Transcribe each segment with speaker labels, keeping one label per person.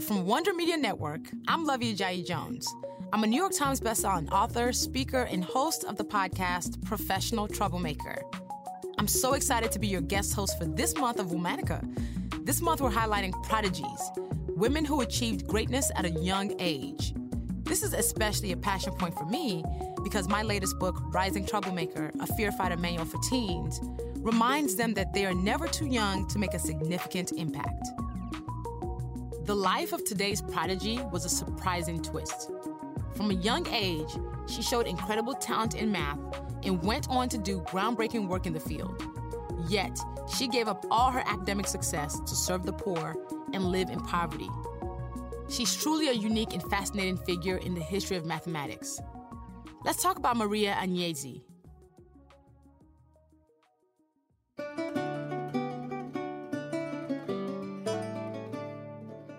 Speaker 1: From Wonder Media Network. I'm Luvvie Ajayi Jones. I'm a New York Times bestselling author, speaker, and host of the podcast Professional Troublemaker. I'm so excited to be your guest host for this month of Womanica. This month, we're highlighting prodigies, women who achieved greatness at a young age. This is especially a passion point for me because my latest book, Rising Troublemaker A Fear Fighter Manual for Teens, reminds them that they are never too young to make a significant impact. The life of today's prodigy was a surprising twist. From a young age, she showed incredible talent in math and went on to do groundbreaking work in the field. Yet, she gave up all her academic success to serve the poor and live in poverty. She's truly a unique and fascinating figure in the history of mathematics. Let's talk about Maria Agnesi.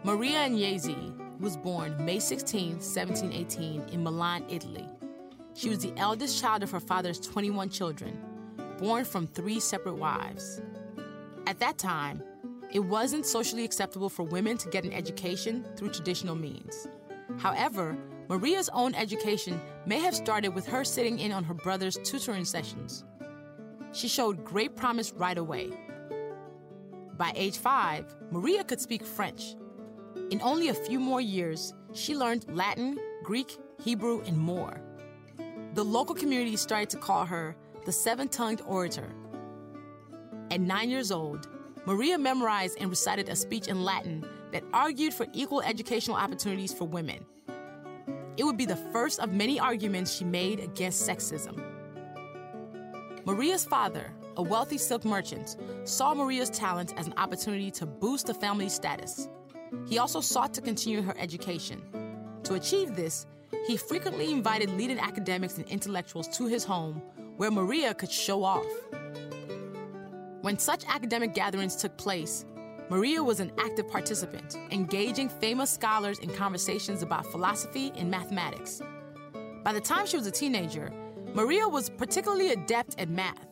Speaker 1: Maria Agnesi was born May 16, 1718, in Milan, Italy. She was the eldest child of her father's 21 children, born from three separate wives. At that time, it wasn't socially acceptable for women to get an education through traditional means. However, Maria's own education may have started with her sitting in on her brother's tutoring sessions. She showed great promise right away. By age five, Maria could speak French. In only a few more years, she learned Latin, Greek, Hebrew, and more. The local community started to call her the seven tongued orator. At nine years old, Maria memorized and recited a speech in Latin that argued for equal educational opportunities for women. It would be the first of many arguments she made against sexism. Maria's father, a wealthy silk merchant, saw Maria's talent as an opportunity to boost the family's status. He also sought to continue her education. To achieve this, he frequently invited leading academics and intellectuals to his home where Maria could show off. When such academic gatherings took place, Maria was an active participant, engaging famous scholars in conversations about philosophy and mathematics. By the time she was a teenager, Maria was particularly adept at math.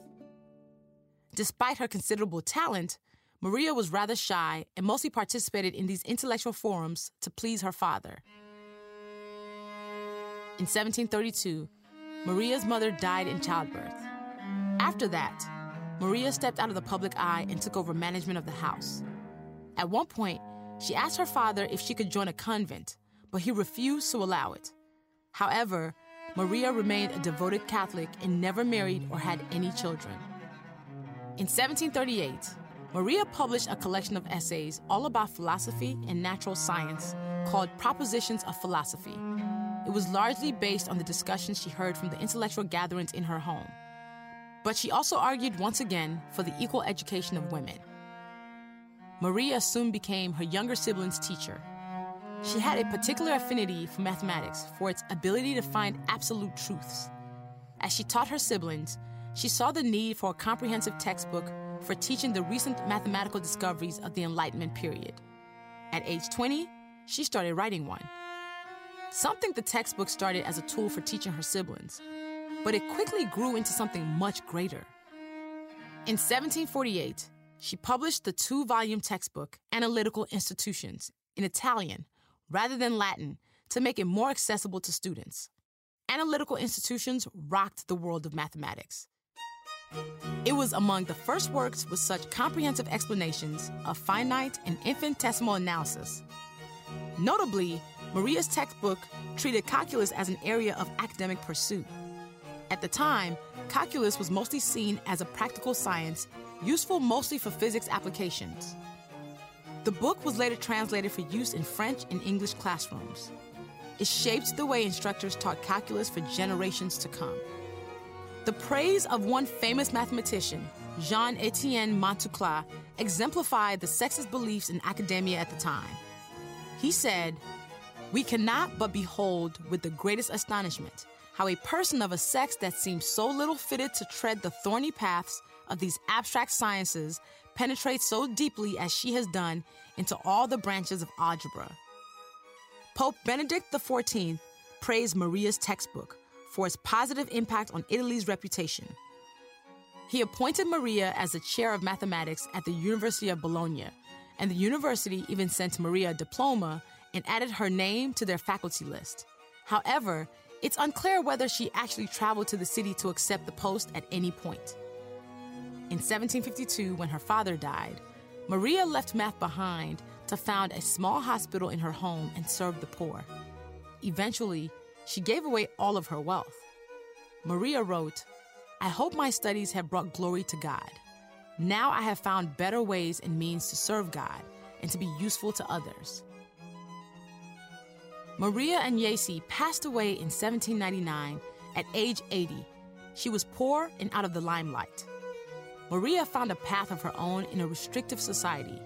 Speaker 1: Despite her considerable talent, Maria was rather shy and mostly participated in these intellectual forums to please her father. In 1732, Maria's mother died in childbirth. After that, Maria stepped out of the public eye and took over management of the house. At one point, she asked her father if she could join a convent, but he refused to allow it. However, Maria remained a devoted Catholic and never married or had any children. In 1738, Maria published a collection of essays all about philosophy and natural science called Propositions of Philosophy. It was largely based on the discussions she heard from the intellectual gatherings in her home. But she also argued once again for the equal education of women. Maria soon became her younger sibling's teacher. She had a particular affinity for mathematics for its ability to find absolute truths. As she taught her siblings, she saw the need for a comprehensive textbook for teaching the recent mathematical discoveries of the Enlightenment period. At age 20, she started writing one. Some think the textbook started as a tool for teaching her siblings, but it quickly grew into something much greater. In 1748, she published the two volume textbook, Analytical Institutions, in Italian rather than Latin to make it more accessible to students. Analytical Institutions rocked the world of mathematics. It was among the first works with such comprehensive explanations of finite and infinitesimal analysis. Notably, Maria's textbook treated calculus as an area of academic pursuit. At the time, calculus was mostly seen as a practical science, useful mostly for physics applications. The book was later translated for use in French and English classrooms. It shaped the way instructors taught calculus for generations to come. The praise of one famous mathematician, Jean Etienne Montucla, exemplified the sexist beliefs in academia at the time. He said, We cannot but behold with the greatest astonishment how a person of a sex that seems so little fitted to tread the thorny paths of these abstract sciences penetrates so deeply as she has done into all the branches of algebra. Pope Benedict XIV praised Maria's textbook for its positive impact on Italy's reputation. He appointed Maria as the chair of mathematics at the University of Bologna, and the university even sent Maria a diploma and added her name to their faculty list. However, it's unclear whether she actually traveled to the city to accept the post at any point. In 1752, when her father died, Maria left math behind to found a small hospital in her home and serve the poor. Eventually, she gave away all of her wealth. Maria wrote, I hope my studies have brought glory to God. Now I have found better ways and means to serve God and to be useful to others. Maria and Agnesi passed away in 1799 at age 80. She was poor and out of the limelight. Maria found a path of her own in a restrictive society.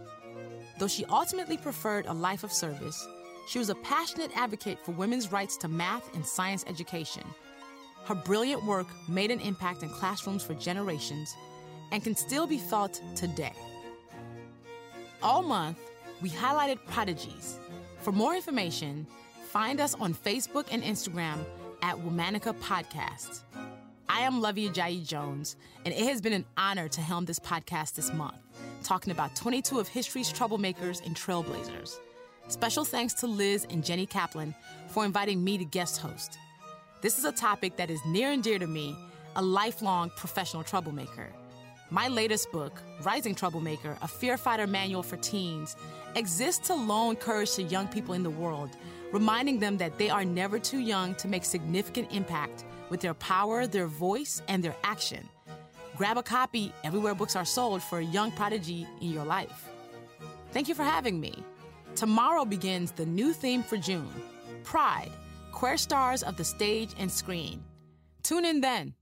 Speaker 1: Though she ultimately preferred a life of service, she was a passionate advocate for women's rights to math and science education. Her brilliant work made an impact in classrooms for generations and can still be felt today. All month, we highlighted prodigies. For more information, Find us on Facebook and Instagram at Womanica Podcast. I am Luvvie Ajayi Jones, and it has been an honor to helm this podcast this month, talking about 22 of history's troublemakers and trailblazers. Special thanks to Liz and Jenny Kaplan for inviting me to guest host. This is a topic that is near and dear to me, a lifelong professional troublemaker. My latest book, Rising Troublemaker, a fear fighter manual for teens, exists to loan courage to young people in the world reminding them that they are never too young to make significant impact with their power, their voice, and their action. Grab a copy everywhere books are sold for a young prodigy in your life. Thank you for having me. Tomorrow begins the new theme for June Pride, queer stars of the stage and screen. Tune in then.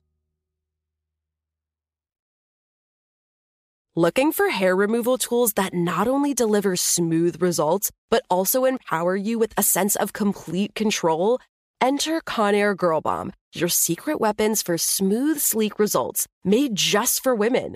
Speaker 2: Looking for hair removal tools that not only deliver smooth results, but also empower you with a sense of complete control? Enter Conair Girl Bomb, your secret weapons for smooth, sleek results made just for women.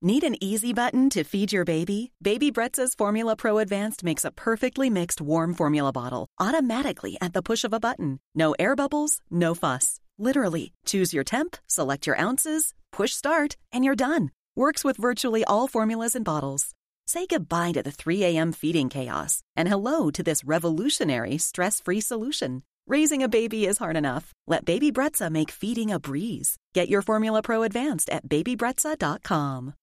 Speaker 3: Need an easy button to feed your baby? Baby Brezza's Formula Pro Advanced makes a perfectly mixed warm formula bottle automatically at the push of a button. No air bubbles, no fuss. Literally, choose your temp, select your ounces, push start, and you're done. Works with virtually all formulas and bottles. Say goodbye to the 3 a.m. feeding chaos and hello to this revolutionary stress free solution. Raising a baby is hard enough. Let Baby Brezza make feeding a breeze. Get your Formula Pro Advanced at babybrezza.com.